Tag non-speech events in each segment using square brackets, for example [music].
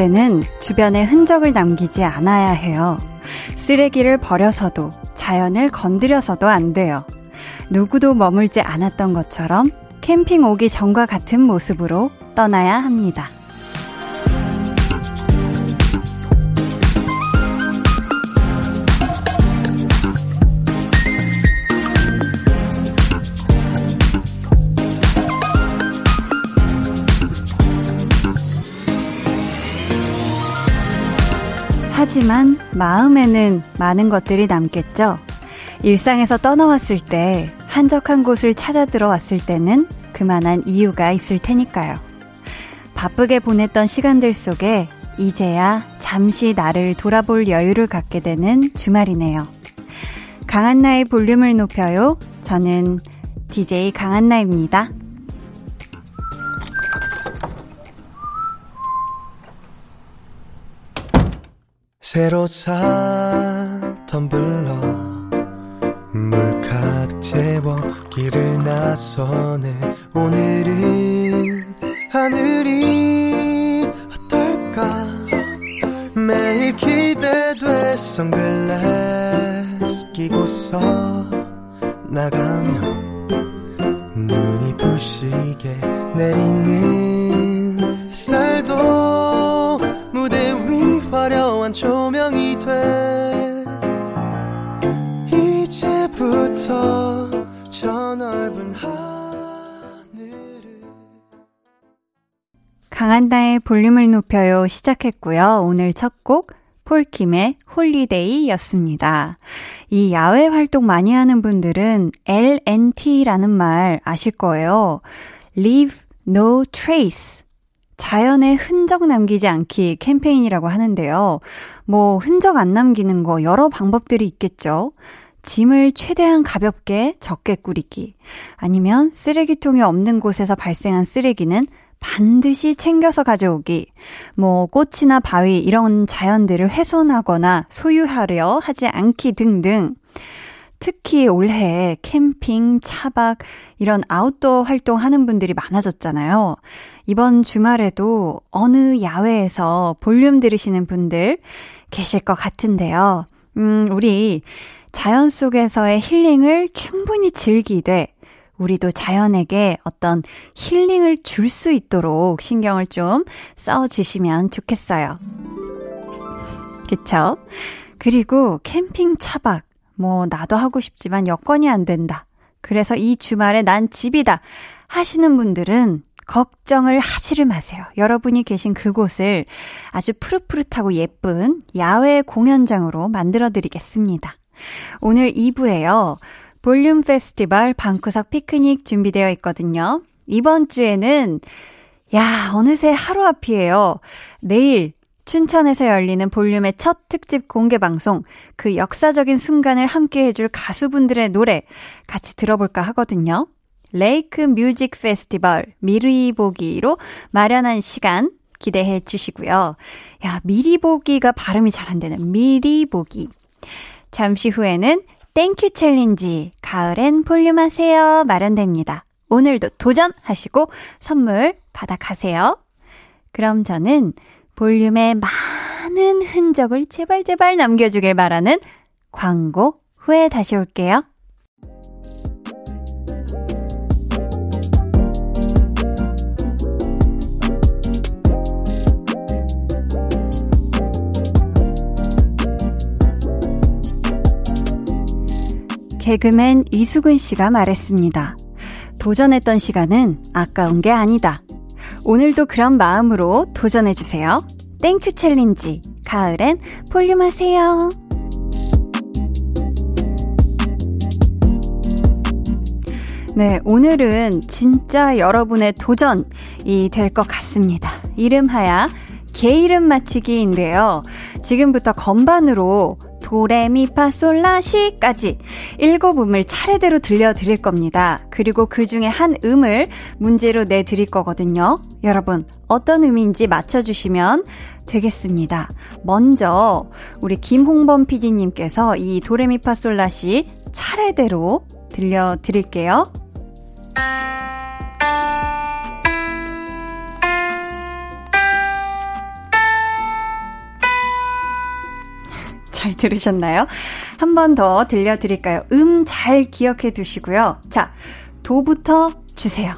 때는 주변에 흔적을 남기지 않아야 해요. 쓰레기를 버려서도 자연을 건드려서도 안 돼요. 누구도 머물지 않았던 것처럼 캠핑 오기 전과 같은 모습으로 떠나야 합니다. 하지만 마음에는 많은 것들이 남겠죠. 일상에서 떠나왔을 때 한적한 곳을 찾아 들어왔을 때는 그만한 이유가 있을 테니까요. 바쁘게 보냈던 시간들 속에 이제야 잠시 나를 돌아볼 여유를 갖게 되는 주말이네요. 강한나의 볼륨을 높여요. 저는 DJ 강한나입니다. 새로 산 텀블러 물 가득 채워 길을 나서네. 오늘은 하늘이 어떨까? 매일 기대돼 선글라스 끼고서 나가면 눈이 부시게 내리는 쌀도 이제부터 저 넓은 하늘을 강한나의 볼륨을 높여요 시작했고요. 오늘 첫 곡 폴킴의 Holiday였습니다. 이 야외 활동 많이 하는 분들은 LNT라는 말 아실 거예요. Leave No Trace. 자연에 흔적 남기지 않기 캠페인이라고 하는데요. 뭐 흔적 안 남기는 거 여러 방법들이 있겠죠. 짐을 최대한 가볍게 적게 꾸리기. 아니면 쓰레기통이 없는 곳에서 발생한 쓰레기는 반드시 챙겨서 가져오기. 뭐 꽃이나 바위 이런 자연들을 훼손하거나 소유하려 하지 않기 등등. 특히 올해 캠핑, 차박, 이런 아웃도어 활동하는 분들이 많아졌잖아요. 이번 주말에도 어느 야외에서 볼륨 들으시는 분들 계실 것 같은데요. 음, 우리 자연 속에서의 힐링을 충분히 즐기되 우리도 자연에게 어떤 힐링을 줄 수 있도록 신경을 좀 써주시면 좋겠어요. 그쵸? 그리고 캠핑 차박. 뭐, 나도 하고 싶지만 여건이 안 된다. 그래서 이 주말에 난 집이다. 하시는 분들은 걱정을 하지를 마세요. 여러분이 계신 그곳을 아주 푸릇푸릇하고 예쁜 야외 공연장으로 만들어 드리겠습니다. 오늘 2부에요. 볼륨 페스티벌 방구석 피크닉 준비되어 있거든요. 이번 주에는 야, 어느새 하루 앞이에요. 내일 춘천에서 열리는 볼륨의 첫 특집 공개 방송, 그 역사적인 순간을 함께 해줄 가수분들의 노래 같이 들어볼까 하거든요. Lake Music Festival 미리 보기로 마련한 시간 기대해 주시고요. 야, 미리 보기가 발음이 잘 안 되는 미리 보기. 잠시 후에는 Thank You Challenge 가을엔 볼륨하세요 마련됩니다. 오늘도 도전하시고 선물 받아가세요. 그럼 저는 볼륨의 많은 흔적을 제발 제발 남겨주길 바라는 광고 후에 다시 올게요. 개그맨 이수근 씨가 말했습니다. 도전했던 시간은 아까운 게 아니다. 오늘도 그런 마음으로 도전해주세요. Thank You Challenge. 가을엔 볼륨 하세요. 네, 오늘은 진짜 여러분의 도전이 될 것 같습니다. 이름하야 개 이름 맞히기인데요. 지금부터 건반으로 도레미파솔라시까지 일곱 음을 차례대로 들려드릴 겁니다. 그리고 그 중에 한 음을 문제로 내드릴 거거든요. 여러분, 어떤 음인지 맞춰주시면 되겠습니다. 먼저, 우리 김홍범 PD님께서 이 도레미파솔라시 차례대로 들려드릴게요. 잘 들으셨나요? 한 번 더 들려드릴까요? 음 잘 기억해 두시고요. 자, 도부터 주세요.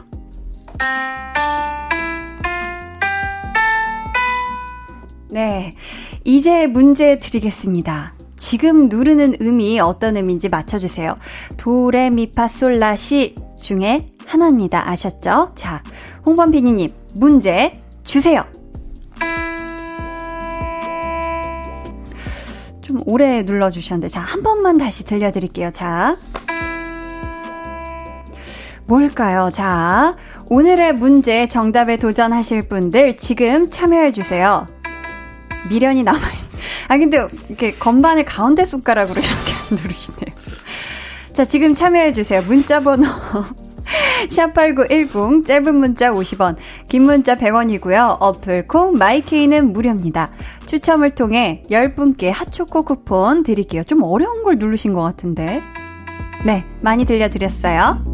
네. 이제 문제 드리겠습니다. 지금 누르는 음이 어떤 음인지 맞춰주세요. 도레미파솔라시 중에 하나입니다. 아셨죠? 자, 홍범 비니님 문제 주세요. 좀 오래 눌러주셨는데, 자, 한 번만 다시 들려드릴게요. 자. 뭘까요? 자, 오늘의 문제 정답에 도전하실 분들 지금 참여해주세요. 미련이 남아있, 아, 근데 이렇게 건반을 가운데 손가락으로 이렇게 [laughs] 누르시네요. 자, 지금 참여해주세요. 문자번호. [laughs] 샵8910 짧은 문자 50원, 긴 문자 100원이고요. 어플 콩 마이케이는 무료입니다. 추첨을 통해 10분께 핫초코 쿠폰 드릴게요. 좀 어려운 걸 누르신 것 같은데. 네, 많이 들려드렸어요.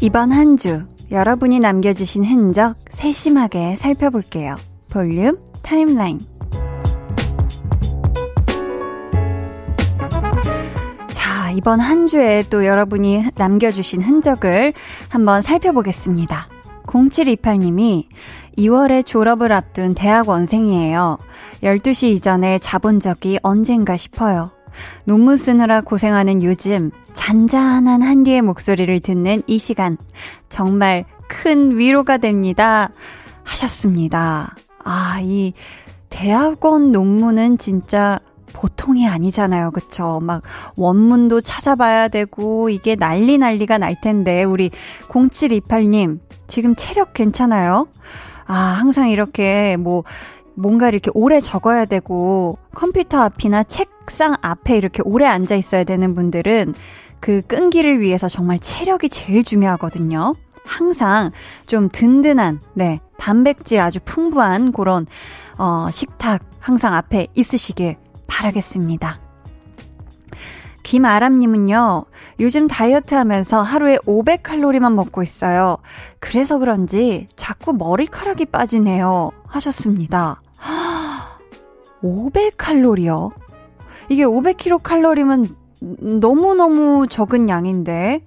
이번 한 주 여러분이 남겨주신 흔적 세심하게 살펴볼게요. 볼륨 타임라인. 자, 이번 한 주에 또 여러분이 남겨주신 흔적을 한번 살펴보겠습니다. 0728님이 2월에 졸업을 앞둔 대학원생이에요. 12시 이전에 자본 적이 언젠가 싶어요. 논문 쓰느라 고생하는 요즘 잔잔한 한디의 목소리를 듣는 이 시간 정말 큰 위로가 됩니다. 하셨습니다. 아, 이 대학원 논문은 진짜 보통이 아니잖아요. 그쵸? 막 원문도 찾아봐야 되고 이게 난리 난리가 날 텐데 우리 0728님 지금 체력 괜찮아요? 아, 항상 이렇게 뭐 뭔가 이렇게 오래 적어야 되고 컴퓨터 앞이나 책상 앞에 이렇게 오래 앉아 있어야 되는 분들은 그 끈기를 위해서 정말 체력이 제일 중요하거든요. 항상 좀 든든한, 네, 단백질 아주 풍부한 그런, 어, 식탁 항상 앞에 있으시길 바라겠습니다. 김아람님은요, 요즘 다이어트 하면서 하루에 500칼로리만 먹고 있어요. 그래서 그런지 자꾸 머리카락이 빠지네요. 하셨습니다. 500칼로리요? 이게 500kcal면 너무너무 적은 양인데.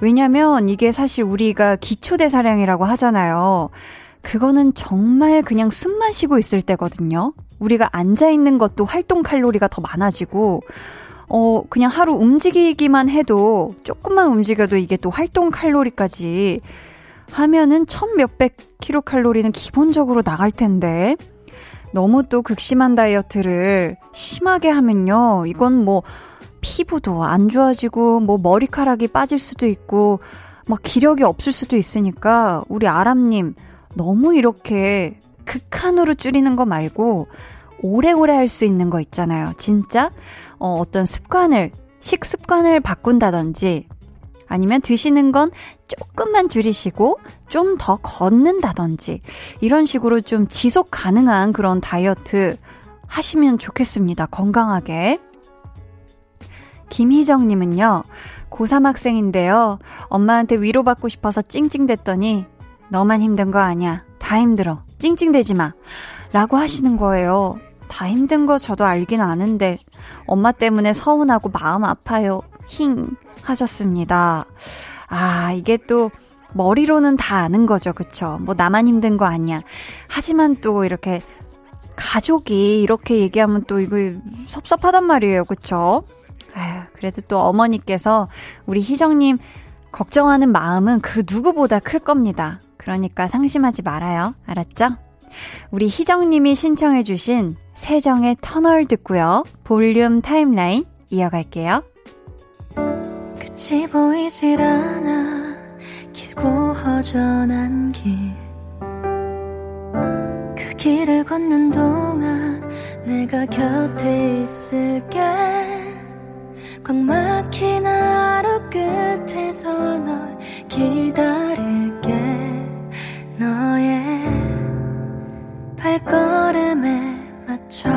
왜냐면 이게 사실 우리가 기초대사량이라고 하잖아요. 그거는 정말 그냥 숨만 쉬고 있을 때거든요. 우리가 앉아있는 것도 활동 칼로리가 더 많아지고, 어, 그냥 하루 움직이기만 해도, 조금만 움직여도 이게 또 활동 칼로리까지 하면은 천 몇백 킬로칼로리는 기본적으로 나갈 텐데, 너무 또 극심한 다이어트를 심하게 하면요. 이건 뭐, 피부도 안 좋아지고 뭐 머리카락이 빠질 수도 있고 막 기력이 없을 수도 있으니까 우리 아람님 너무 이렇게 극한으로 줄이는 거 말고 오래오래 할 수 있는 거 있잖아요. 진짜 어, 어떤 습관을 식습관을 바꾼다든지 아니면 드시는 건 조금만 줄이시고 좀 더 걷는다든지 이런 식으로 좀 지속 가능한 그런 다이어트 하시면 좋겠습니다. 건강하게. 김희정님은요, 고3 학생인데요. 엄마한테 위로받고 싶어서 찡찡댔더니, 너만 힘든 거 아니야. 다 힘들어. 찡찡대지 마. 라고 하시는 거예요. 다 힘든 거 저도 알긴 아는데, 엄마 때문에 서운하고 마음 아파요. 힝. 하셨습니다. 아, 이게 또, 머리로는 다 아는 거죠. 그쵸? 뭐, 나만 힘든 거 아니야. 하지만 또 이렇게, 가족이 이렇게 얘기하면 또 이거 섭섭하단 말이에요. 그쵸? 아유, 그래도 또 어머니께서 우리 희정님 걱정하는 마음은 그 누구보다 클 겁니다. 그러니까 상심하지 말아요. 알았죠? 우리 희정님이 신청해주신 세정의 터널 듣고요. 볼륨 타임라인 이어갈게요. 끝이 보이질 않아 길고 허전한 길. 그 길을 걷는 동안 내가 곁에 있을게. 꽉 막힌 하루 끝에서 널 기다릴게 너의 발걸음에 맞춰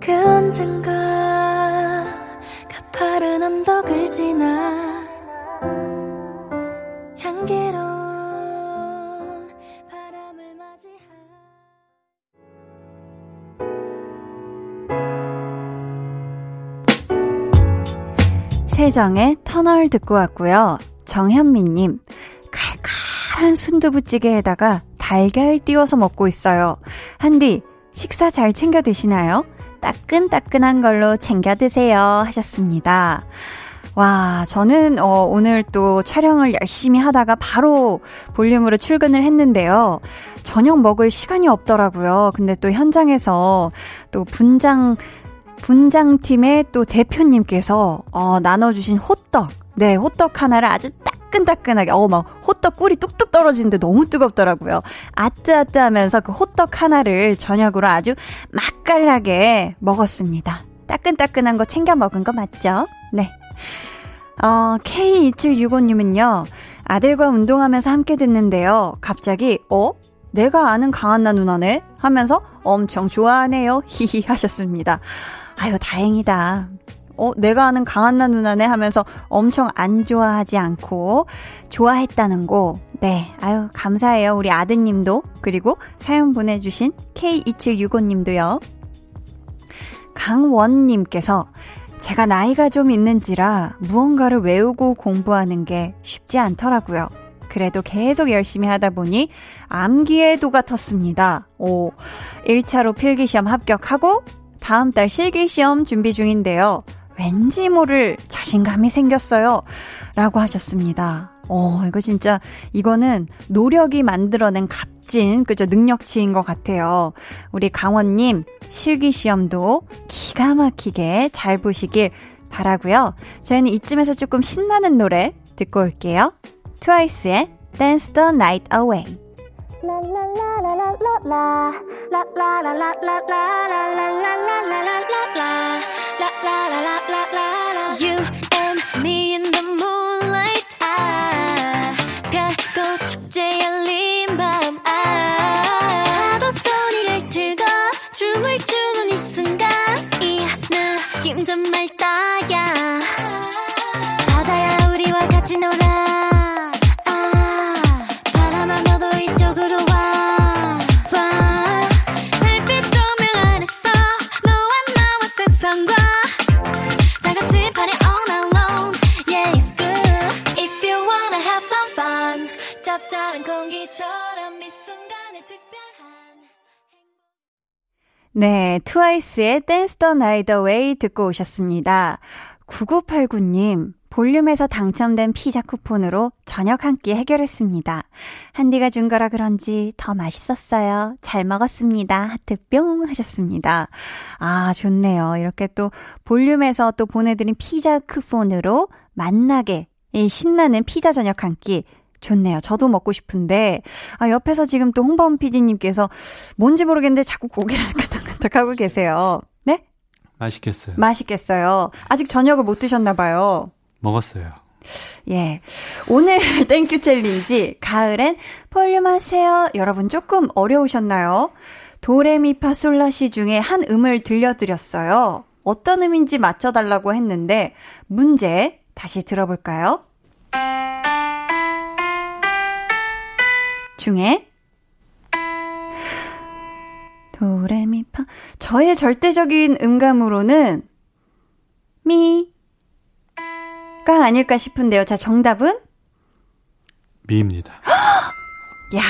그 언젠가 가 파른 언덕을 지나 향기로운 바람을 맞이하 세정의 터널 듣고 왔고요. 정현미님, 칼칼한 순두부찌개에다가 달걀 띄워서 먹고 있어요. 한디, 식사 잘 챙겨 드시나요? 따끈따끈한 걸로 챙겨 드세요. 하셨습니다. 와, 저는, 어, 오늘 또 촬영을 열심히 하다가 바로 볼륨으로 출근을 했는데요. 저녁 먹을 시간이 없더라고요. 근데 또 현장에서 또 분장, 분장팀의 또 대표님께서, 어, 나눠주신 호떡. 네, 호떡 하나를 아주 따끈따끈하게, 어, 막 호떡 꿀이 뚝뚝 떨어지는데 너무 뜨겁더라고요. 아뜨아뜨 하면서 그 호떡 하나를 저녁으로 아주 맛깔나게 먹었습니다. 따끈따끈한 거 챙겨 먹은 거 맞죠? 네. 어, K2765님은요, 아들과 운동하면서 함께 듣는데요. 갑자기, 어? 내가 아는 강한나 누나네? 하면서 엄청 좋아하네요. [laughs] 히히 하셨습니다. 아유, 다행이다. 어, 내가 아는 강한나 누나네 하면서 엄청 안 좋아하지 않고 좋아했다는 거. 네. 아유, 감사해요. 우리 아드님도. 그리고 사연 보내주신 K2765님도요. 강원님께서 제가 나이가 좀 있는지라 무언가를 외우고 공부하는 게 쉽지 않더라고요. 그래도 계속 열심히 하다 보니 암기에도 같았습니다. 오, 1차로 필기시험 합격하고 다음 달 실기시험 준비 중인데요. 왠지 모를 자신감이 생겼어요. 라고 하셨습니다. 어, 이거 진짜, 이거는 노력이 만들어낸 값진, 그죠, 능력치인 것 같아요. 우리 강원님, 실기시험도 기가 막히게 잘 보시길 바라고요 저희는 이쯤에서 조금 신나는 노래 듣고 올게요. 트와이스의 Dance the Night Away. You 네, 트와이스의 Dance the Night Away 듣고 오셨습니다. 9989님, 볼륨에서 당첨된 피자 쿠폰으로 저녁 한 끼 해결했습니다. 한디가 준 거라 그런지 더 맛있었어요. 잘 먹었습니다. 하트 뿅 하셨습니다. 아, 좋네요. 이렇게 또 볼륨에서 또 보내드린 피자 쿠폰으로 만나게 이 신나는 피자 저녁 한 끼 좋네요. 저도 먹고 싶은데, 아, 옆에서 지금 또 홍범 PD님께서 뭔지 모르겠는데 자꾸 고개를 [laughs] 끄덕끄덕 하고 계세요. 네? 맛있겠어요. 맛있겠어요. 아직 저녁을 못 드셨나봐요. 먹었어요. 예. 오늘 [laughs] Thank You Challenge, 가을엔 볼륨 하세요. 여러분 조금 어려우셨나요? 도레미파솔라시 중에 한 음을 들려드렸어요. 어떤 음인지 맞춰달라고 했는데, 문제 다시 들어볼까요? 중에 도레미파 저의 절대적인 음감으로는 미가 아닐까 싶은데요. 자, 정답은 미입니다. [gasps] 야,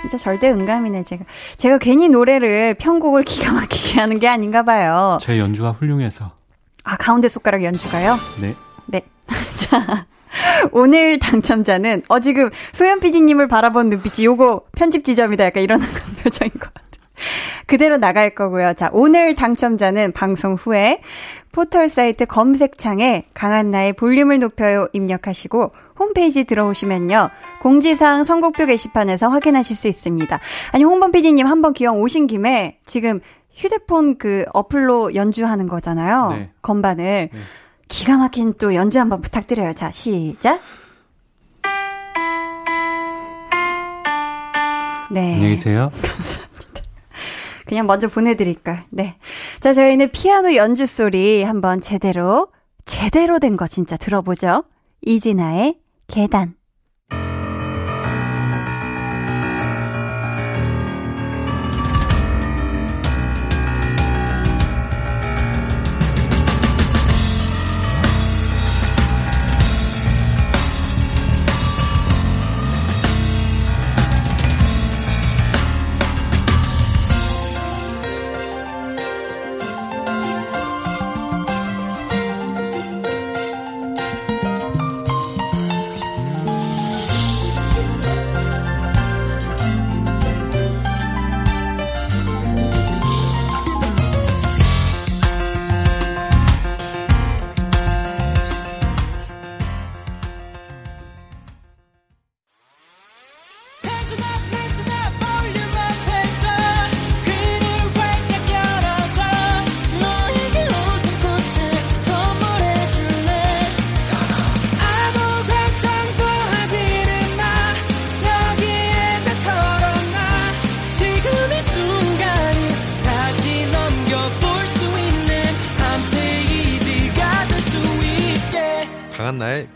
진짜 절대 음감이네, 제가. 제가 괜히 노래를 편곡을 기가 막히게 하는 게 아닌가 봐요. 제 연주가 훌륭해서. 아, 가운데 손가락 연주가요? 네. 네. [laughs] 자, [laughs] 오늘 당첨자는, 어, 지금 소연 PD님을 바라본 눈빛이 요거 편집 지점이다. 약간 이런 [laughs] 표정인 것 같아요. 그대로 나갈 거고요. 자, 오늘 당첨자는 방송 후에 포털 사이트 검색창에 강한나의 볼륨을 높여요 입력하시고 홈페이지 들어오시면요. 공지사항 선곡표 게시판에서 확인하실 수 있습니다. 아니, 홍범 PD님 한번 기왕 오신 김에 지금 휴대폰 그 어플로 연주하는 거잖아요. 네. 건반을. 기가 막힌 또 연주 한번 부탁드려요. 자, 시작. 네. 안녕히 계세요. [laughs] 감사합니다. 그냥 먼저 보내드릴걸. 네. 자, 저희는 피아노 연주 소리 한번 제대로 제대로 된 거 진짜 들어보죠. 이진아의 계단.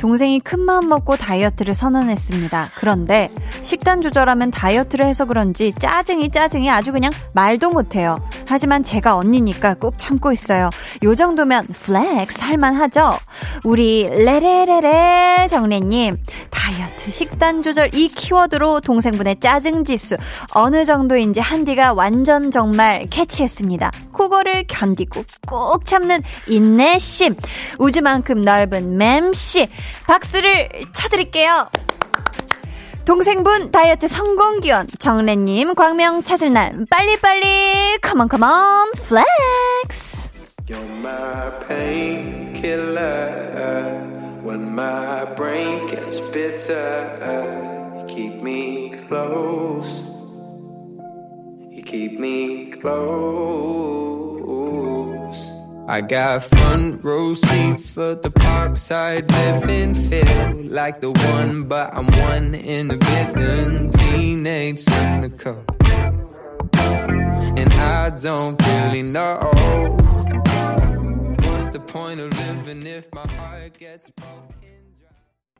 동생이 큰 마음 먹고 다이어트를 선언했습니다. 그런데 식단 조절하면 다이어트를 해서 그런지 짜증이 짜증이 아주 그냥 말도 못해요. 하지만 제가 언니니까 꼭 참고 있어요. 요 정도면 flex 할만하죠? 우리 레레레레 정래님 다이어트 식단 조절 이 키워드로 동생분의 짜증 지수 어느 정도인지 한디가 완전 정말 캐치했습니다. 그거를 견디고 꾹 참는 인내심 우주만큼 넓은 맴씨 박수를 쳐드릴게요. 동생분 다이어트 성공 기원 정래님 광명 찾을 날 빨리빨리 come on come on flex You're my keep me close. I got front row seats for the parkside living feel like the one, but I'm one in a billion teenage cynical. And I don't really know what's the point of living if my heart gets broken.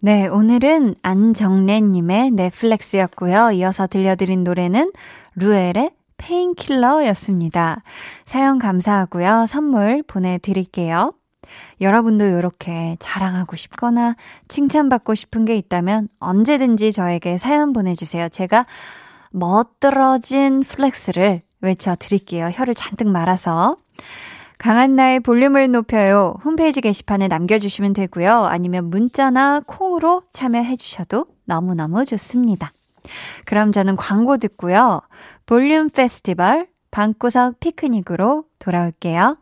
네, 오늘은 안정래님의 넷플렉스였고요. 이어서 들려드린 노래는 루엘의 Painkiller였습니다. 사연 감사하고요. 선물 보내드릴게요. 여러분도 이렇게 자랑하고 싶거나 칭찬받고 싶은 게 있다면 언제든지 저에게 사연 보내주세요. 제가 멋들어진 flex를 외쳐드릴게요. 혀를 잔뜩 말아서. 강한 나의 볼륨을 높여요. 홈페이지 게시판에 남겨주시면 되고요. 아니면 문자나 콩으로 참여해주셔도 너무너무 좋습니다. 그럼 저는 광고 듣고요. 볼륨 페스티벌 방구석 피크닉으로 돌아올게요.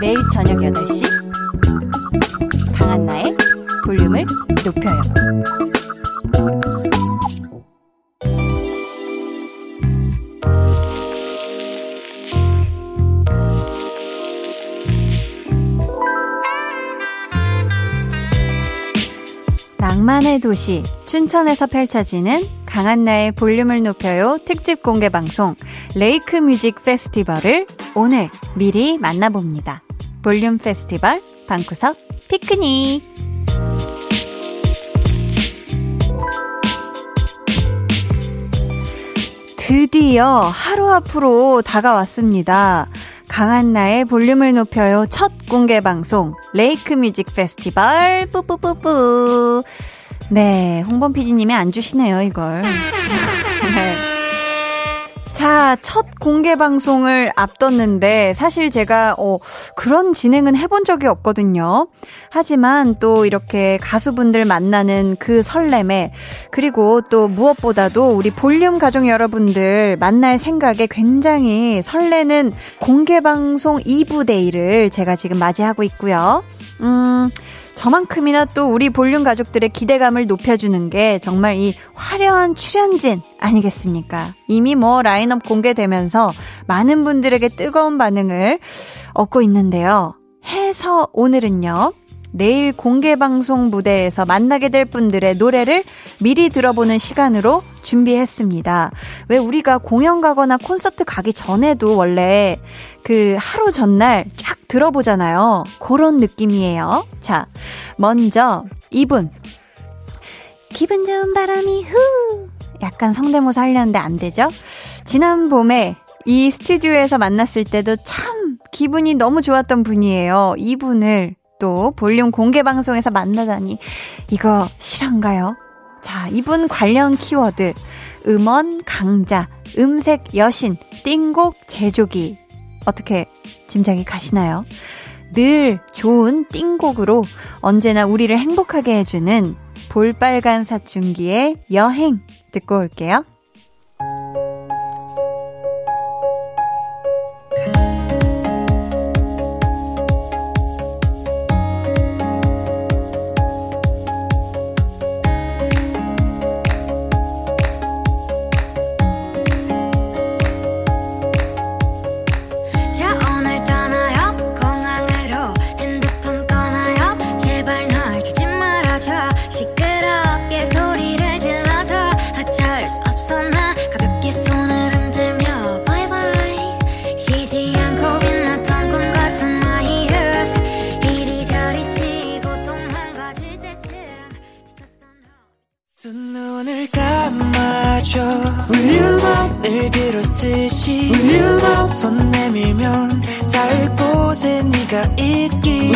매일 저녁 8시 강한나의 볼륨을 높여요. 낭만의 도시 춘천에서 펼쳐지는 강한나의 볼륨을 높여요 특집 공개 방송 Lake Music Festival을 오늘 미리 만나봅니다. 볼륨 페스티벌 방구석 피크닉 드디어 하루 앞으로 다가왔습니다. 강한나의 볼륨을 높여요. 첫 공개 방송 Lake Music Festival. 뿌뿌뿌뿌. 네 홍범 PD님이 안 주시네요 이걸. 네. 자, 첫 공개 방송을 앞뒀는데 사실 제가 어 그런 진행은 해본 적이 없거든요. 하지만 또 이렇게 가수분들 만나는 그 설렘에 그리고 또 무엇보다도 우리 볼륨 가족 여러분들 만날 생각에 굉장히 설레는 공개 방송 2부 데이를 제가 지금 맞이하고 있고요. 음, 저만큼이나 또 우리 볼륨 가족들의 기대감을 높여주는 게 정말 이 화려한 출연진 아니겠습니까? 이미 뭐 라인업 공개되면서 많은 분들에게 뜨거운 반응을 얻고 있는데요. 해서 오늘은요. 내일 공개 방송 무대에서 만나게 될 분들의 노래를 미리 들어보는 시간으로 준비했습니다. 왜 우리가 공연 가거나 콘서트 가기 전에도 원래 그 하루 전날 쫙 들어보잖아요. 그런 느낌이에요. 자, 먼저 이분. 기분 좋은 바람이 후! 약간 성대모사 하려는데 안 되죠? 지난 봄에 이 스튜디오에서 만났을 때도 참 기분이 너무 좋았던 분이에요. 이분을 또 볼륨 공개 방송에서 만나다니 이거 실한가요? 자, 이분 관련 키워드 음원 강자, 음색 여신, 띵곡 제조기 어떻게 짐작이 가시나요? 늘 좋은 띵곡으로 언제나 우리를 행복하게 해주는 볼빨간 사춘기의 여행 듣고 올게요. 늘 그렇듯이 손 내밀면 닿을 곳에 네가 있기.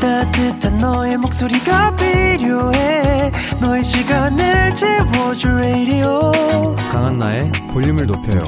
따뜻한 너의 목소리가 필요해. 너의 시간을 채워줄 radio. 강한나의 볼륨을 높여요.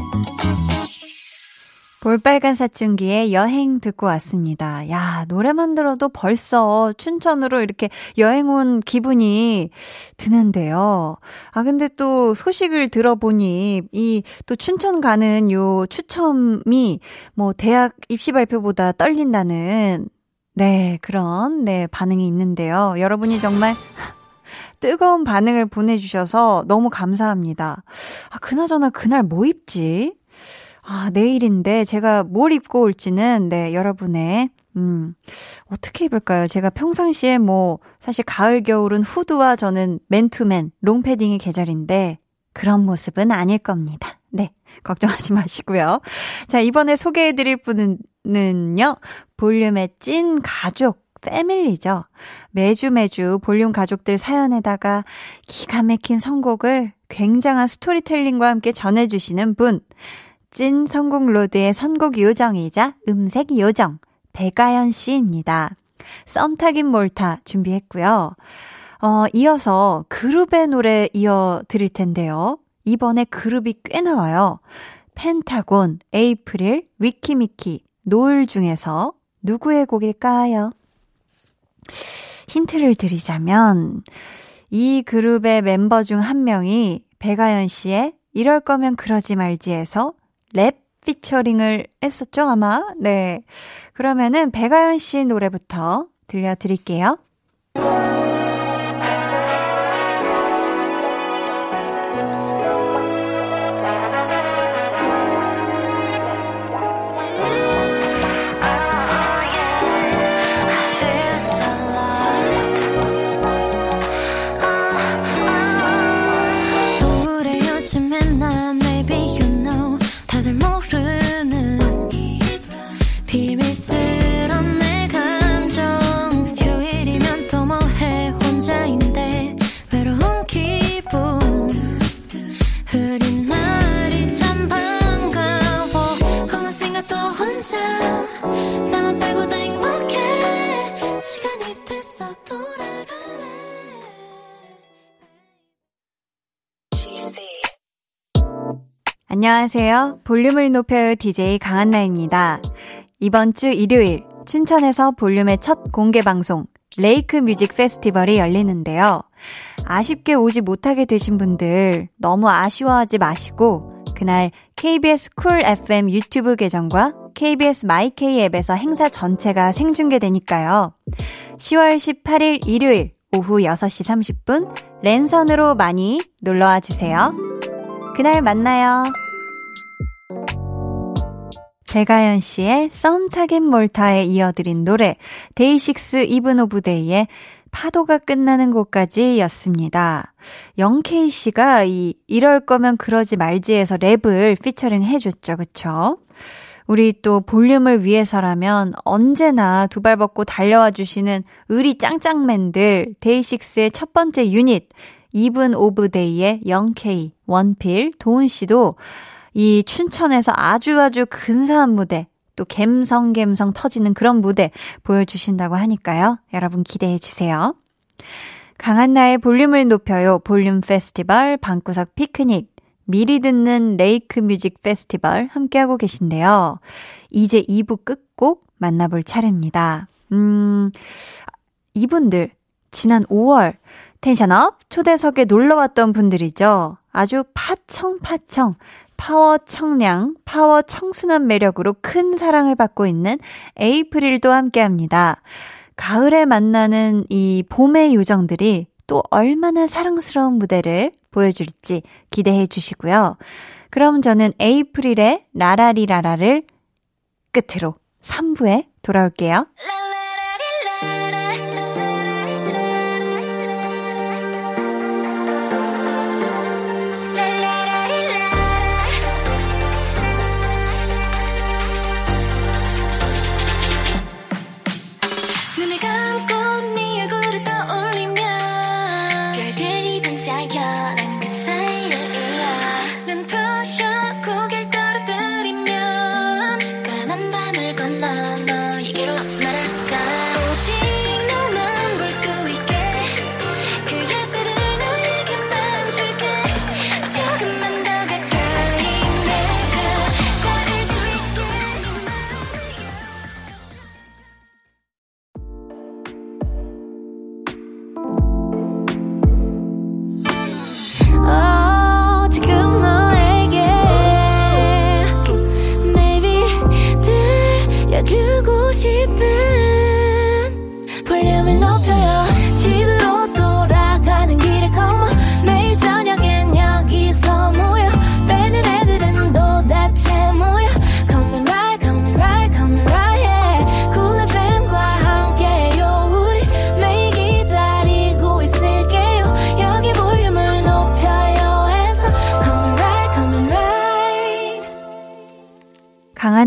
볼빨간 사춘기의 여행 듣고 왔습니다. 야, 노래만 들어도 벌써 춘천으로 이렇게 여행 온 기분이 드는데요. 아, 근데 또 소식을 들어보니 이 또 춘천 가는 요 추첨이 뭐 대학 입시 발표보다 떨린다는 네, 그런 네, 반응이 있는데요. 여러분이 정말 [laughs] 뜨거운 반응을 보내주셔서 너무 감사합니다. 아, 그나저나 그날 뭐 입지? 아, 내일인데 제가 뭘 입고 올지는 네, 여러분의 음, 어떻게 입을까요? 제가 평상시에 뭐, 사실 가을, 겨울은 후드와 저는 맨투맨, 롱패딩의 계절인데, 그런 모습은 아닐 겁니다. 네. 걱정하지 [laughs] 마시고요. 자, 이번에 소개해드릴 분은요, 볼륨의 찐 가족, family죠. 매주 매주 볼륨 가족들 사연에다가 기가 막힌 선곡을 굉장한 storytelling과 함께 전해주시는 분. 찐 성공 로드의 선곡 요정이자 음색 요정 배가연 씨입니다. 썸 타긴 몰타 준비했고요. 어, 이어서 그룹의 노래 이어 드릴 텐데요. 이번에 그룹이 꽤 나와요. 펜타곤, 에이프릴, 위키미키, 노을 중에서 누구의 곡일까요? 힌트를 드리자면 이 그룹의 멤버 중 한 명이 배가연 씨의 이럴 거면 그러지 말지에서 랩 피처링을 했었죠, 아마? 네. 그러면은 배가연 씨 노래부터 들려드릴게요. 안녕하세요. 볼륨을 높여요 DJ 강한나입니다. 이번 주 일요일 춘천에서 볼륨의 첫 공개 방송 Lake Music Festival이 열리는데요. 아쉽게 오지 못하게 되신 분들 너무 아쉬워하지 마시고 그날 KBS 쿨 FM 유튜브 계정과 KBS 마이케이 앱에서 행사 전체가 생중계되니까요. 10월 18일 일요일 오후 6시 30분 랜선으로 많이 놀러와 주세요. 그날 만나요. 백아연 씨의 썸 타긴 뭘 타에 이어드린 노래 데이식스 이븐 오브 데이의 파도가 끝나는 곳까지 였습니다. 영케이 씨가 이 이럴 거면 그러지 말지에서 랩을 피처링 해줬죠. 그쵸? 우리 또 볼륨을 위해서라면 언제나 두 발 벗고 달려와 주시는 의리 짱짱맨들 데이식스의 첫 번째 유닛 이븐 오브 데이의 영케이, 원필, 도운 씨도 이 춘천에서 아주 아주 근사한 무대, 또 갬성갬성 터지는 그런 무대 보여주신다고 하니까요. 여러분 기대해 주세요. 강한나의 볼륨을 높여요. 볼륨 페스티벌 방구석 피크닉. 미리 듣는 레이크 뮤직 페스티벌 함께하고 계신데요. 이제 2부 끝곡 만나볼 차례입니다. 음, 이분들, 지난 5월 tension up 초대석에 놀러 왔던 분들이죠. 아주 파청파청 파워 청량, 파워 청순한 매력으로 큰 사랑을 받고 있는 에이프릴도 함께 합니다. 가을에 만나는 이 봄의 요정들이 또 얼마나 사랑스러운 무대를 보여줄지 기대해 주시고요. 그럼 저는 에이프릴의 라라리라라를 끝으로 3부에 돌아올게요.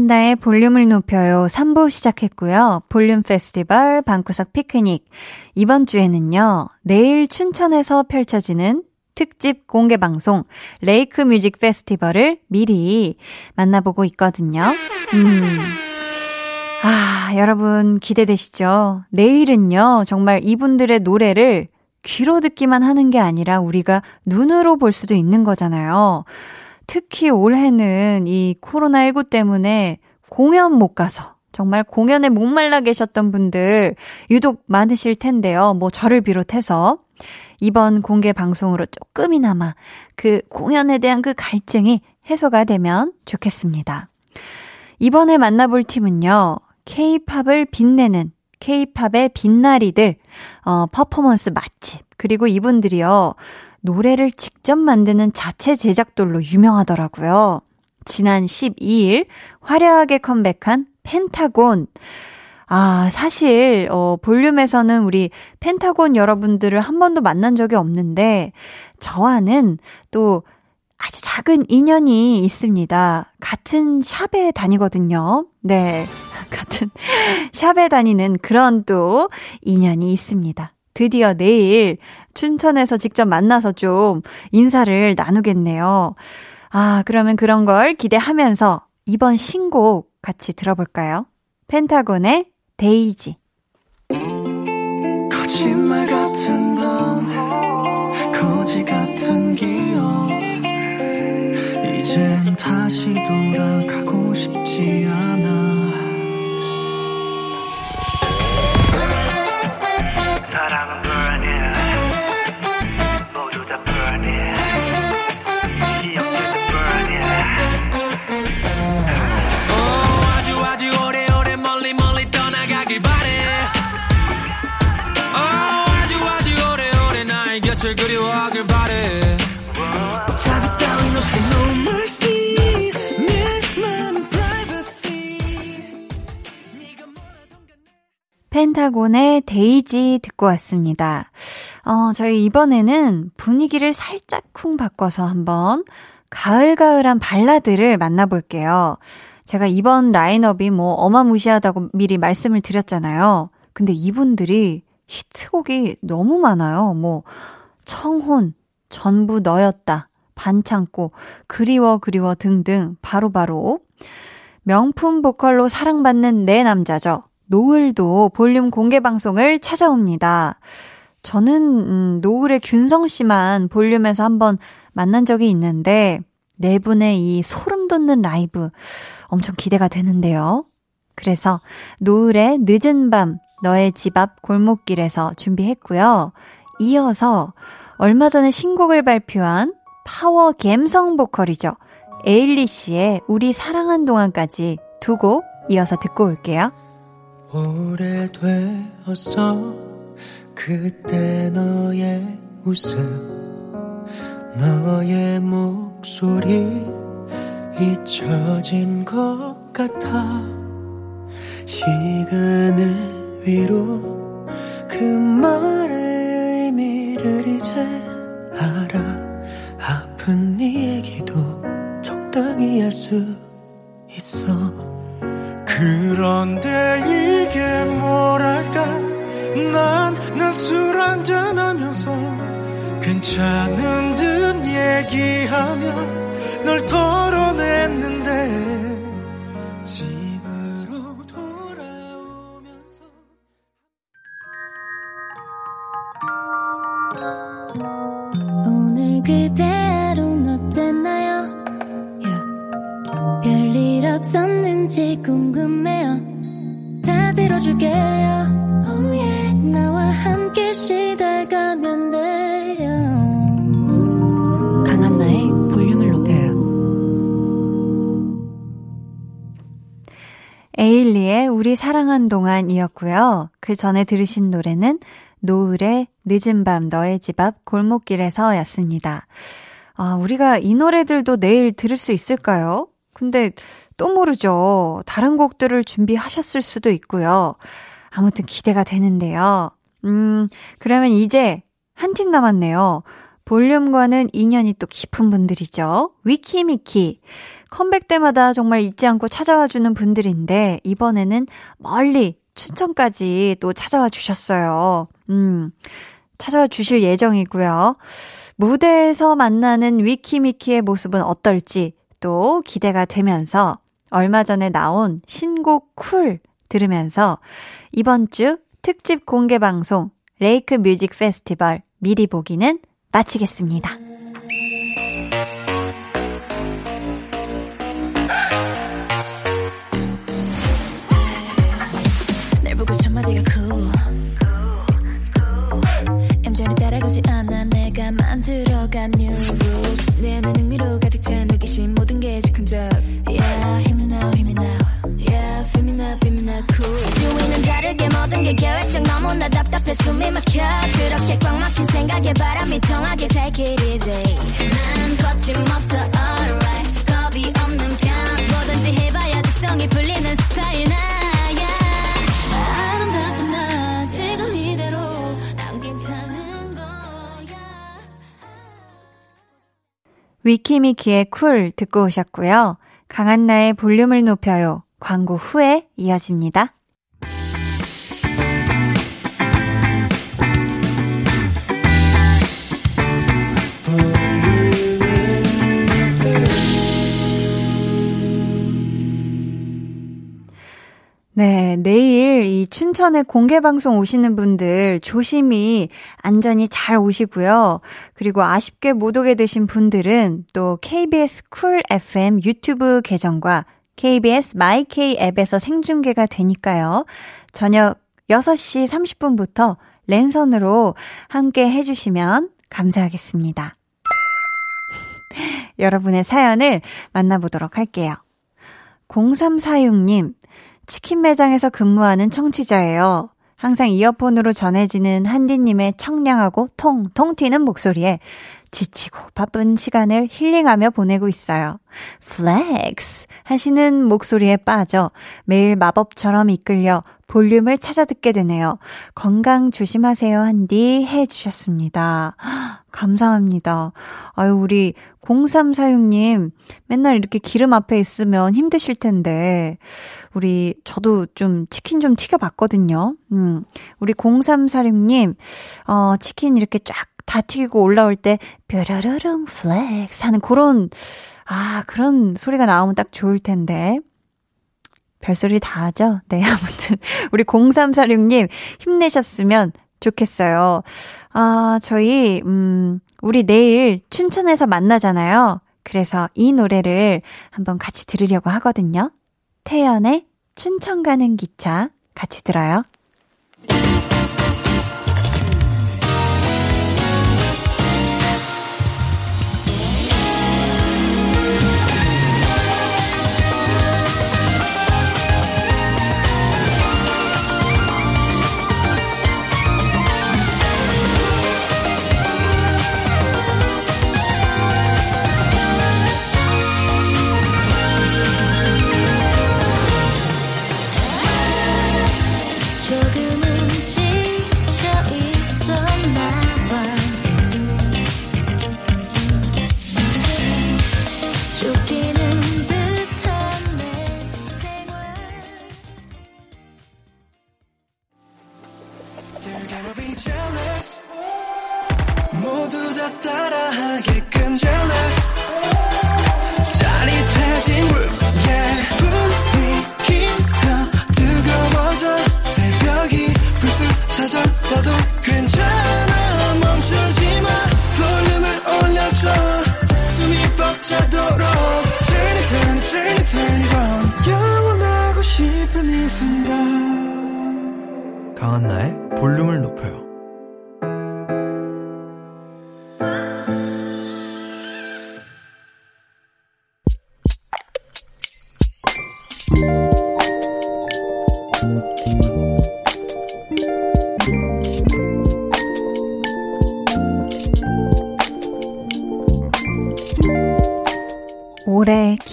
한나의 볼륨을 높여요 3부 시작했고요. 볼륨 페스티벌 방구석 피크닉. 이번 주에는요, 내일 춘천에서 펼쳐지는 특집 공개 방송 레이크 뮤직 페스티벌을 미리 만나보고 있거든요. 음. 아, 여러분 기대되시죠? 내일은요, 정말 이분들의 노래를 귀로 듣기만 하는 게 아니라 우리가 눈으로 볼 수도 있는 거잖아요. 특히 올해는 이 코로나19 때문에 공연 못 가서 정말 공연에 목말라 계셨던 분들 유독 많으실 텐데요. 뭐 저를 비롯해서 이번 공개 방송으로 조금이나마 그 공연에 대한 그 갈증이 해소가 되면 좋겠습니다. 이번에 만나볼 팀은요. K-팝을 빛내는 K-팝의 빛나리들, 어, 퍼포먼스 맛집, 그리고 이분들이요. 노래를 직접 만드는 자체 제작돌로 유명하더라고요. 지난 12일 화려하게 컴백한 펜타곤. 아, 사실, 어, 볼륨에서는 우리 펜타곤 여러분들을 한 번도 만난 적이 없는데, 저와는 또 아주 작은 인연이 있습니다. 같은 샵에 다니거든요. 네. [laughs] 같은 샵에 다니는 그런 또 인연이 있습니다. 드디어 내일 춘천에서 직접 만나서 좀 인사를 나누겠네요. 아, 그러면 그런 걸 기대하면서 이번 신곡 같이 들어볼까요? 펜타곤의 데이지. 거짓말 같은 밤, 거지 같은 기억, 이젠 다 다시 돌아가고 싶지 않아 곁을 그리워하길 바래 자기 따윈 없이 no mercy 내 맘은 privacy 펜타곤의 데이지 듣고 왔습니다. 어, 저희 이번에는 분위기를 살짝 쿵 바꿔서 한번 가을가을한 발라드를 만나볼게요. 제가 이번 라인업이 뭐 어마무시하다고 미리 말씀을 드렸잖아요. 근데 이분들이 히트곡이 너무 많아요. 뭐, 청혼, 전부 너였다, 반창고, 그리워 그리워 등등 바로바로 명품 보컬로 사랑받는 내 남자죠. 노을도 볼륨 공개 방송을 찾아옵니다. 저는 음, 노을의 균성 씨만 볼륨에서 한번 만난 적이 있는데 네 분의 이 소름 돋는 라이브 엄청 기대가 되는데요. 그래서 노을의 늦은 밤 너의 집 앞 골목길에서 준비했고요. 이어서 얼마 전에 신곡을 발표한 파워 갬성 보컬이죠. 에일리 씨의 우리 사랑한 동안까지 두 곡 이어서 듣고 올게요. 오래되었어 그때 너의 웃음 너의 목소리 잊혀진 것 같아 시간의 위로 그 말의 의미를 이제 알아. 아픈 네 얘기도 적당히 할 수 있어. 그런데 이게 뭐랄까? 난 난 술 한잔 하면서 괜찮은 듯 얘기하며 널 털어냈는데 없었는지 궁금해요. 다 들어줄게요. Oh yeah. 나와 함께 시달가면 돼요. 강한나의 볼륨을 높여요. 에일리의 우리 사랑한 동안 이었고요. 그 전에 들으신 노래는 노을의 늦은 밤 너의 집 앞 골목길에서 였습니다. 아, 우리가 이 노래들도 내일 들을 수 있을까요? 근데 또 모르죠. 다른 곡들을 준비하셨을 수도 있고요. 아무튼 기대가 되는데요. 음, 그러면 이제 한 팀 남았네요. 볼륨과는 인연이 또 깊은 분들이죠. 위키미키. 컴백 때마다 정말 잊지 않고 찾아와 주는 분들인데, 이번에는 멀리 추천까지 또 찾아와 주셨어요. 음, 찾아와 주실 예정이고요. 무대에서 만나는 위키미키의 모습은 어떨지 또 기대가 되면서 얼마 전에 나온 신곡 COOL 들으면서 이번 주 특집 공개 방송 레이크 뮤직 페스티벌 미리 보기는 마치겠습니다. 숨이 막혀 그렇게 꽉 막힌 생각에 바람이 통하게 take it easy 난 거침없어 alright 겁이 없는 편 뭐든지 해봐야 직성이 풀리는 스타일 나야 아름답지만 지금 이대로 난 괜찮은 거야 위키미키의 COOL 듣고 오셨고요. 강한나의 볼륨을 높여요. 광고 후에 이어집니다. 네, 내일 이 춘천에 공개 방송 오시는 분들 조심히 안전히 잘 오시고요. 그리고 아쉽게 못 오게 되신 분들은 또 KBS 쿨 FM 유튜브 계정과 KBS 마이케이 앱에서 생중계가 되니까요. 저녁 6시 30분부터 랜선으로 함께 해주시면 감사하겠습니다. [laughs] 여러분의 사연을 만나보도록 할게요. 0346님, 치킨 매장에서 근무하는 청취자예요. 항상 이어폰으로 전해지는 한디님의 청량하고 통통 튀는 목소리에 지치고 바쁜 시간을 힐링하며 보내고 있어요. flex 하시는 목소리에 빠져 매일 마법처럼 이끌려 볼륨을 찾아 듣게 되네요. 건강 조심하세요 한디 해주셨습니다. 감사합니다. 아유, 우리 0346님, 맨날 이렇게 기름 앞에 있으면 힘드실 텐데, 우리, 저도 좀 치킨 좀 튀겨봤거든요. 음, 우리 0346님, 어, 치킨 이렇게 쫙 다 튀기고 올라올 때, 뾰라라랑 flex 하는 그런, 아, 그런 소리가 나오면 딱 좋을 텐데. 별소리 다 하죠? 네, [laughs] 아무튼. 우리 0346님, 힘내셨으면 좋겠어요. 아, 저희, 음, 우리 내일 춘천에서 만나잖아요. 그래서 이 노래를 한번 같이 들으려고 하거든요. 태연의 춘천 가는 기차 같이 들어요.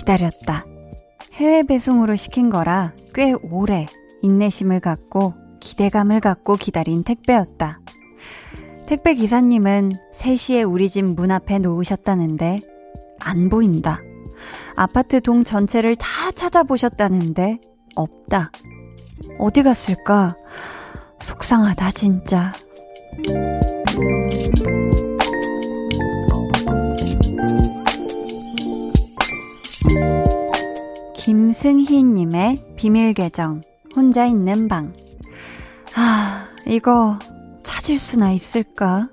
기다렸다. 해외 배송으로 시킨 거라 꽤 오래 인내심을 갖고 기대감을 갖고 기다린 택배였다. 택배 기사님은 3시에 우리 집 문 앞에 놓으셨다는데 안 보인다. 아파트 동 전체를 다 찾아보셨다는데 없다. 어디 갔을까? 속상하다 진짜. 김승희님의 비밀 계정, 혼자 있는 방. 아, 이거 찾을 수나 있을까?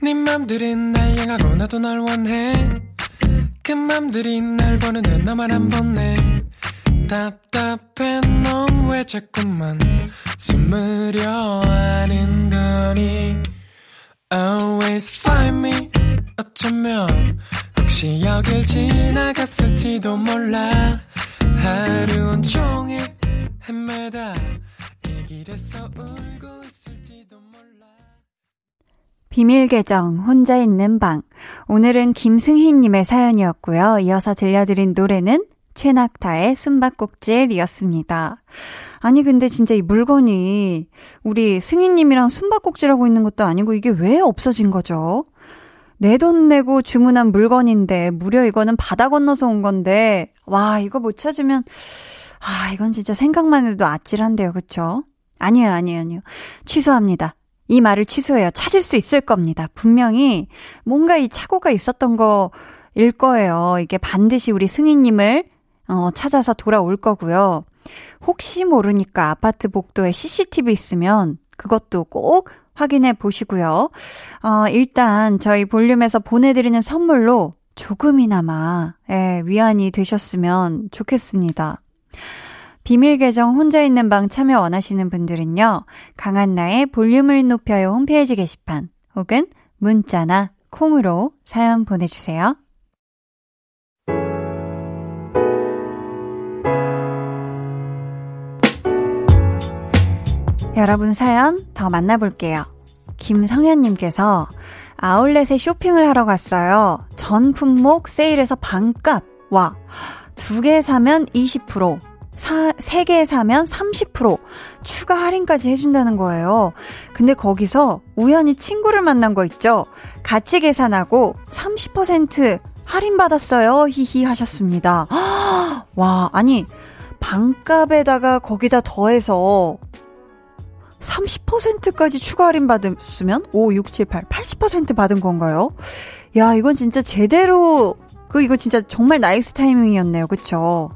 네 맘들이 날 향하고 나도 널 원해 그 맘들이 날 보는데 나만 안 보네 답답해 넌 왜 자꾸만 숨으려 하는 거니 Always find me 어쩌면 혹시 여길 지나갔을지도 몰라 하루 온종일 헤매다 이 길에서 울고 있을지도 몰라 비밀 계정, 혼자 있는 방. 오늘은 김승희님의 사연이었고요. 이어서 들려드린 노래는 최낙타의 숨바꼭질이었습니다. 아니, 근데 진짜 이 물건이 우리 승희님이랑 숨바꼭질하고 있는 것도 아니고 이게 왜 없어진 거죠? 내 돈 내고 주문한 물건인데, 무려 이거는 바다 건너서 온 건데, 와, 이거 못 찾으면, 아, 이건 진짜 생각만 해도 아찔한데요, 그쵸? 아니에요, 아니에요, 아니에요. 취소합니다. 이 말을 취소해요. 찾을 수 있을 겁니다. 분명히 뭔가 이 착오가 있었던 거일 거예요. 이게 반드시 우리 승희님을 어, 찾아서 돌아올 거고요. 혹시 모르니까 아파트 복도에 CCTV 있으면 그것도 꼭 확인해 보시고요. 어, 일단 저희 볼륨에서 보내드리는 선물로 조금이나마 예, 위안이 되셨으면 좋겠습니다. 비밀 계정 혼자 있는 방 참여 원하시는 분들은요. 강한나의 볼륨을 높여요 홈페이지 게시판 혹은 문자나 콩으로 사연 보내주세요. 여러분 사연 더 만나볼게요. 김성현님께서 아울렛에 쇼핑을 하러 갔어요. 전 품목 세일에서 반값. 와. 두 개 사면 20%. 사, 3개 사면 30% 추가 할인까지 해준다는 거예요. 근데 거기서 우연히 친구를 만난 거 있죠? 같이 계산하고 30% 할인받았어요. 히히 하셨습니다. [gasps] 와, 아니, 반값에다가 거기다 더해서 30%까지 추가 할인 받으면 5, 6, 7, 8, 80% 받은 건가요? 야, 이건 진짜 제대로, 그, 이거 진짜 정말 nice 타이밍이었네요. 그쵸?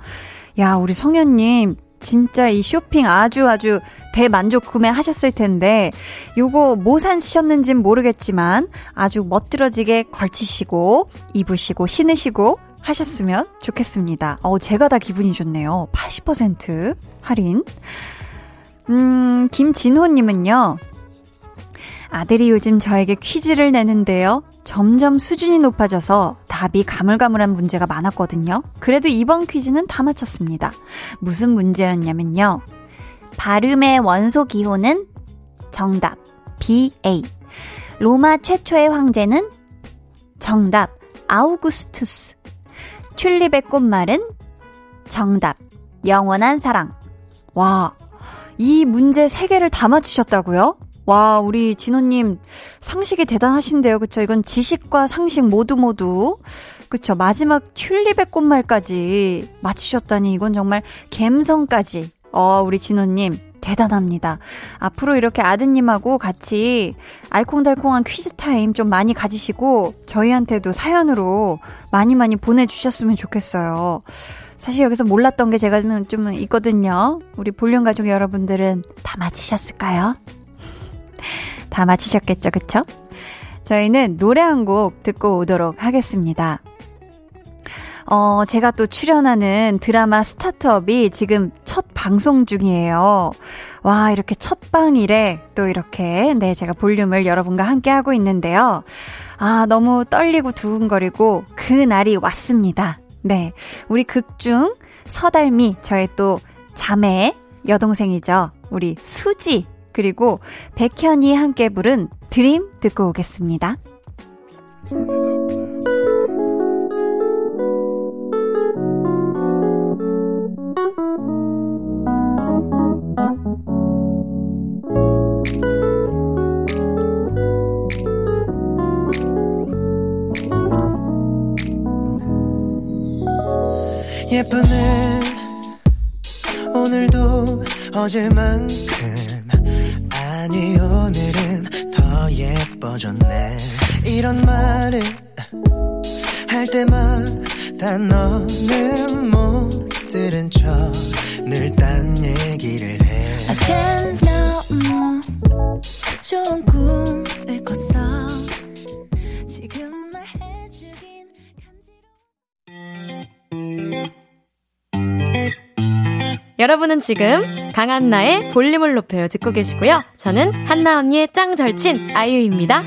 야, 우리 성현님, 진짜 이 쇼핑 아주 아주 대만족 구매하셨을 텐데, 요거 뭐 사셨는진 모르겠지만, 아주 멋들어지게 걸치시고, 입으시고, 신으시고, 하셨으면 좋겠습니다. 어, 제가 다 기분이 좋네요. 80% 할인. 음, 김진호님은요, 아들이 요즘 저에게 퀴즈를 내는데요. 점점 수준이 높아져서 답이 가물가물한 문제가 많았거든요. 그래도 이번 퀴즈는 다 맞췄습니다. 무슨 문제였냐면요. 발음의 원소 기호는 정답 BA. 로마 최초의 황제는 정답 아우구스투스. 튤립의 꽃말은 정답 영원한 사랑. 와, 이 문제 3개를 다 맞추셨다고요? 와, 우리 진호님 상식이 대단하신데요. 그쵸? 이건 지식과 상식 모두 모두. 그쵸? 마지막 튤립의 꽃말까지 맞추셨다니 이건 정말 갬성까지. 어, 우리 진호님 대단합니다. 앞으로 이렇게 아드님하고 같이 알콩달콩한 퀴즈 타임 좀 많이 가지시고 저희한테도 사연으로 많이 많이 보내주셨으면 좋겠어요. 사실 여기서 몰랐던 게 제가 좀 있거든요. 우리 볼륨 가족 여러분들은 다 맞히셨을까요? [laughs] 다 맞히셨겠죠, 그쵸? 저희는 노래 한 곡 듣고 오도록 하겠습니다. 어, 제가 또 출연하는 드라마 스타트업이 지금 첫 방송 중이에요. 와, 이렇게 첫 방일에 또 이렇게, 네, 제가 볼륨을 여러분과 함께 하고 있는데요. 아, 너무 떨리고 두근거리고 그 날이 왔습니다. 네. 우리 극중 서달미, 저의 또 자매 여동생이죠. 우리 수지 그리고 백현이 함께 부른 드림 듣고 오겠습니다. 예쁘네. 오늘도 어제만큼 아니 오늘은 더 예뻐졌네. 이런 말을 할 때마다 너는 못 들은 척 늘 딴 얘기를 해. 어젠 너무 좋은 꿈을 꿨어 여러분은 지금 강한나의 볼륨을 높여요 듣고 계시고요. 저는 한나 언니의 짱 절친 아이유입니다.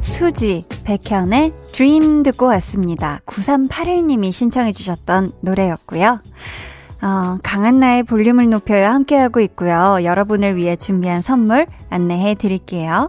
수지, 백현의 Dream 듣고 왔습니다. 9381님이 신청해 주셨던 노래였고요. 어, 강한나의 볼륨을 높여요 함께하고 있고요. 여러분을 위해 준비한 선물 안내해 드릴게요.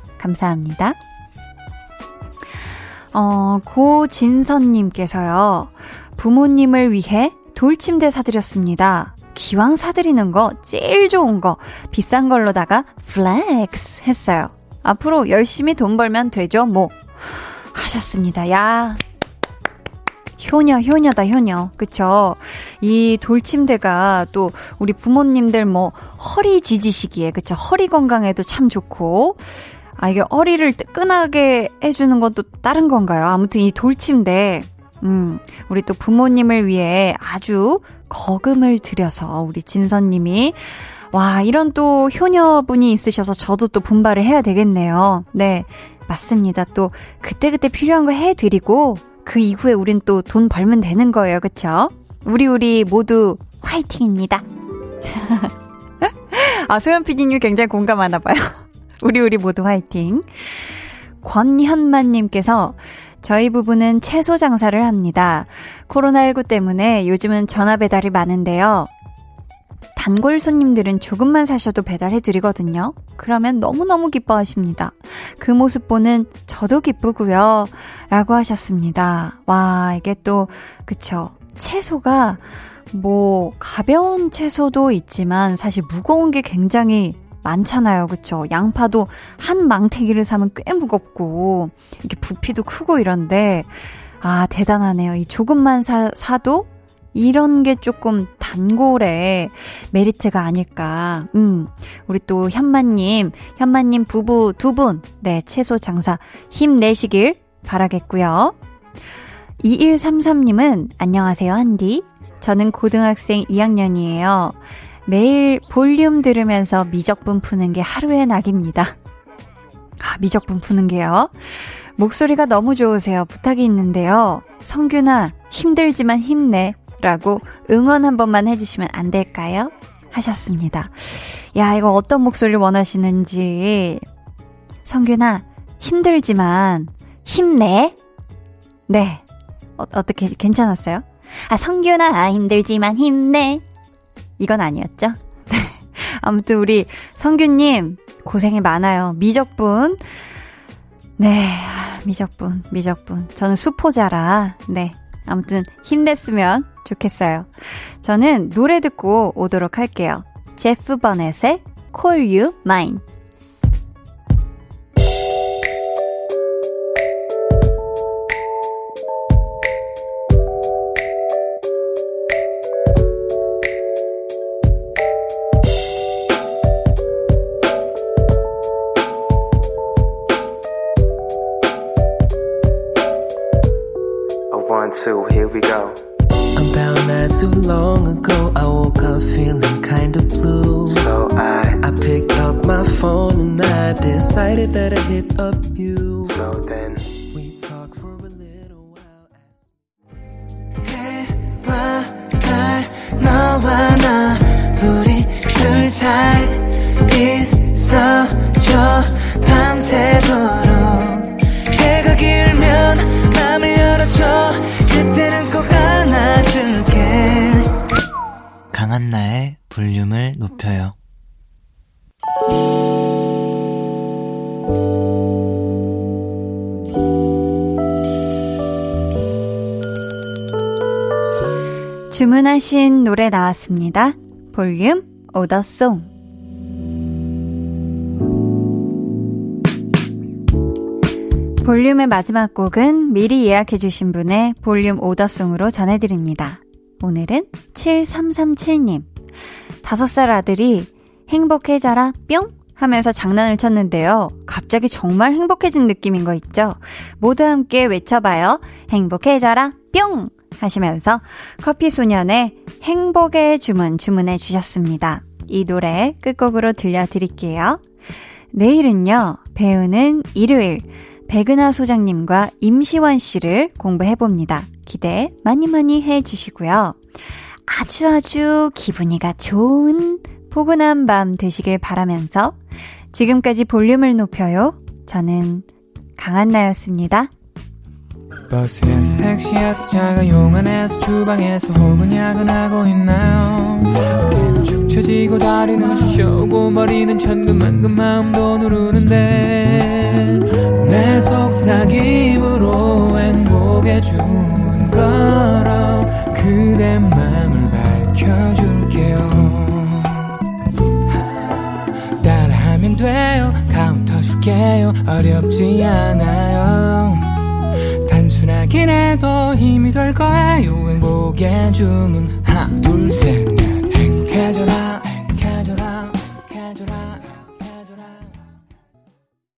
감사합니다. 어, 고진선님께서요, 부모님을 위해 돌침대 사드렸습니다. 기왕 사드리는 거 제일 좋은 거 비싼 걸로다가 flex 했어요. 앞으로 열심히 돈 벌면 되죠, 뭐. 하셨습니다. 야. 효녀, 효녀다, 효녀. 그쵸? 이 돌침대가 또 우리 부모님들 뭐 허리 지지시기에, 그쵸? 허리 건강에도 참 좋고. 아, 이게 허리를 뜨끈하게 해주는 것도 다른 건가요? 아무튼 이 돌침대. 음, 우리 또 부모님을 위해 아주 거금을 들여서 우리 진선님이 와, 이런 또 효녀분이 있으셔서 저도 또 분발을 해야 되겠네요. 네, 맞습니다. 또 그때그때 필요한 거 해드리고 그 이후에 우린 또 돈 벌면 되는 거예요. 그쵸? 우리 우리 모두 화이팅입니다. [laughs] 아, 소연 PD님 굉장히 공감하나 봐요. 우리 우리 모두 화이팅. 권현만님께서 저희 부부는 채소 장사를 합니다. 코로나19 때문에 요즘은 전화 배달이 많은데요. 단골 손님들은 조금만 사셔도 배달해 드리거든요. 그러면 너무너무 기뻐하십니다. 그 모습 보는 저도 기쁘고요. 라고 하셨습니다. 와, 이게 또, 그쵸. 채소가 뭐, 가벼운 채소도 있지만 사실 무거운 게 굉장히 많잖아요. 그쵸? 양파도 한 망태기를 사면 꽤 무겁고, 이렇게 부피도 크고 이런데, 아, 대단하네요. 이 조금만 사, 사도 이런 게 조금 단골의 메리트가 아닐까. 음, 우리 또 현마님, 현마님 부부 두 분, 네, 채소 장사 힘내시길 바라겠고요. 2133님은 안녕하세요, 한디. 저는 고등학생 2학년이에요. 매일 볼륨 들으면서 미적분 푸는 게 하루의 낙입니다. 아, 미적분 푸는 게요. 목소리가 너무 좋으세요. 부탁이 있는데요. 성균아, 힘들지만 힘내. 라고 응원 한 번만 해주시면 안 될까요? 하셨습니다. 야, 이거 어떤 목소리를 원하시는지. 성균아, 힘들지만 힘내. 네. 어, 어떻게, 괜찮았어요? 아, 성균아, 힘들지만 힘내. 이건 아니었죠? 네. 아무튼 우리 성균님 고생이 많아요. 미적분. 네, 미적분, 미적분. 저는 수포자라, 네. 아무튼 힘냈으면 좋겠어요. 저는 노래 듣고 오도록 할게요. 제프 버넷의 Call You Mine. 주문하신 노래 나왔습니다. 볼륨 오더송. 볼륨의 마지막 곡은 미리 예약해주신 분의 볼륨 오더송으로 전해드립니다. 오늘은 7337님. 다섯 살 아들이 행복해져라 뿅 하면서 장난을 쳤는데요. 갑자기 정말 행복해진 느낌인 거 있죠? 모두 함께 외쳐봐요. 행복해져라 뿅 하시면서 커피 소년의 행복의 주문 주문해 주셨습니다. 이 노래 끝곡으로 들려드릴게요. 내일은요, 배우는 일요일, 백은하 소장님과 임시완 씨를 공부해 봅니다. 기대 많이 많이 해 주시고요. 아주 아주 기분이가 좋은 포근한 밤 되시길 바라면서 지금까지 볼륨을 높여요. 저는 강한나였습니다. 버스에서 택시에서 자가용 안에서 주방에서 혹은 야근하고 있나요? 어깨는 축 처지고 다리는 쑤셔오고 머리는 천근만근 마음도 누르는데 내 속삭임으로 행복해 주문 걸어 그대 맘을 밝혀줄게요. 따라하면 돼요. 카운터 줄게요. 어렵지 않아요 치킨에도 힘이 될 거예요? 행복의 주문. 하나 둘셋. 행복해져라.